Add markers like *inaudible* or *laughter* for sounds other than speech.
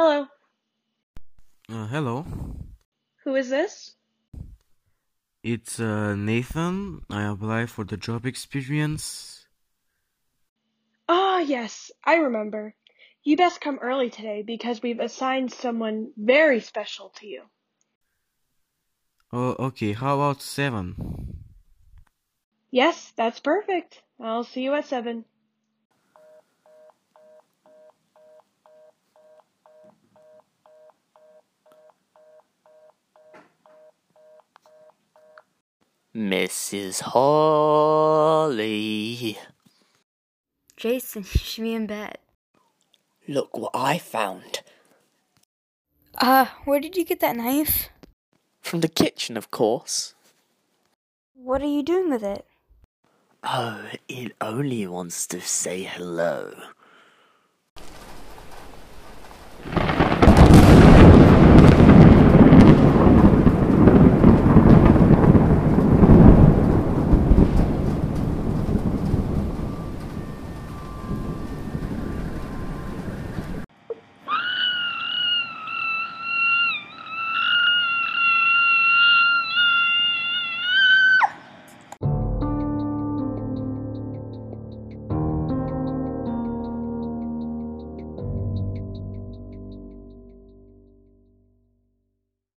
Hello. Uh, hello. Who is this? It's uh, Nathan. I apply for the job experience. Ah, yes, I remember. You best come early today because we've assigned someone very special to you. Oh, okay. How about seven? Yes, that's perfect. I'll see you at seven. Mrs. Holly. Jason, you *laughs* should be in bed. Look what I found. Uh, where did you get that knife? From the kitchen, of course. What are you doing with it? Oh, it only wants to say hello.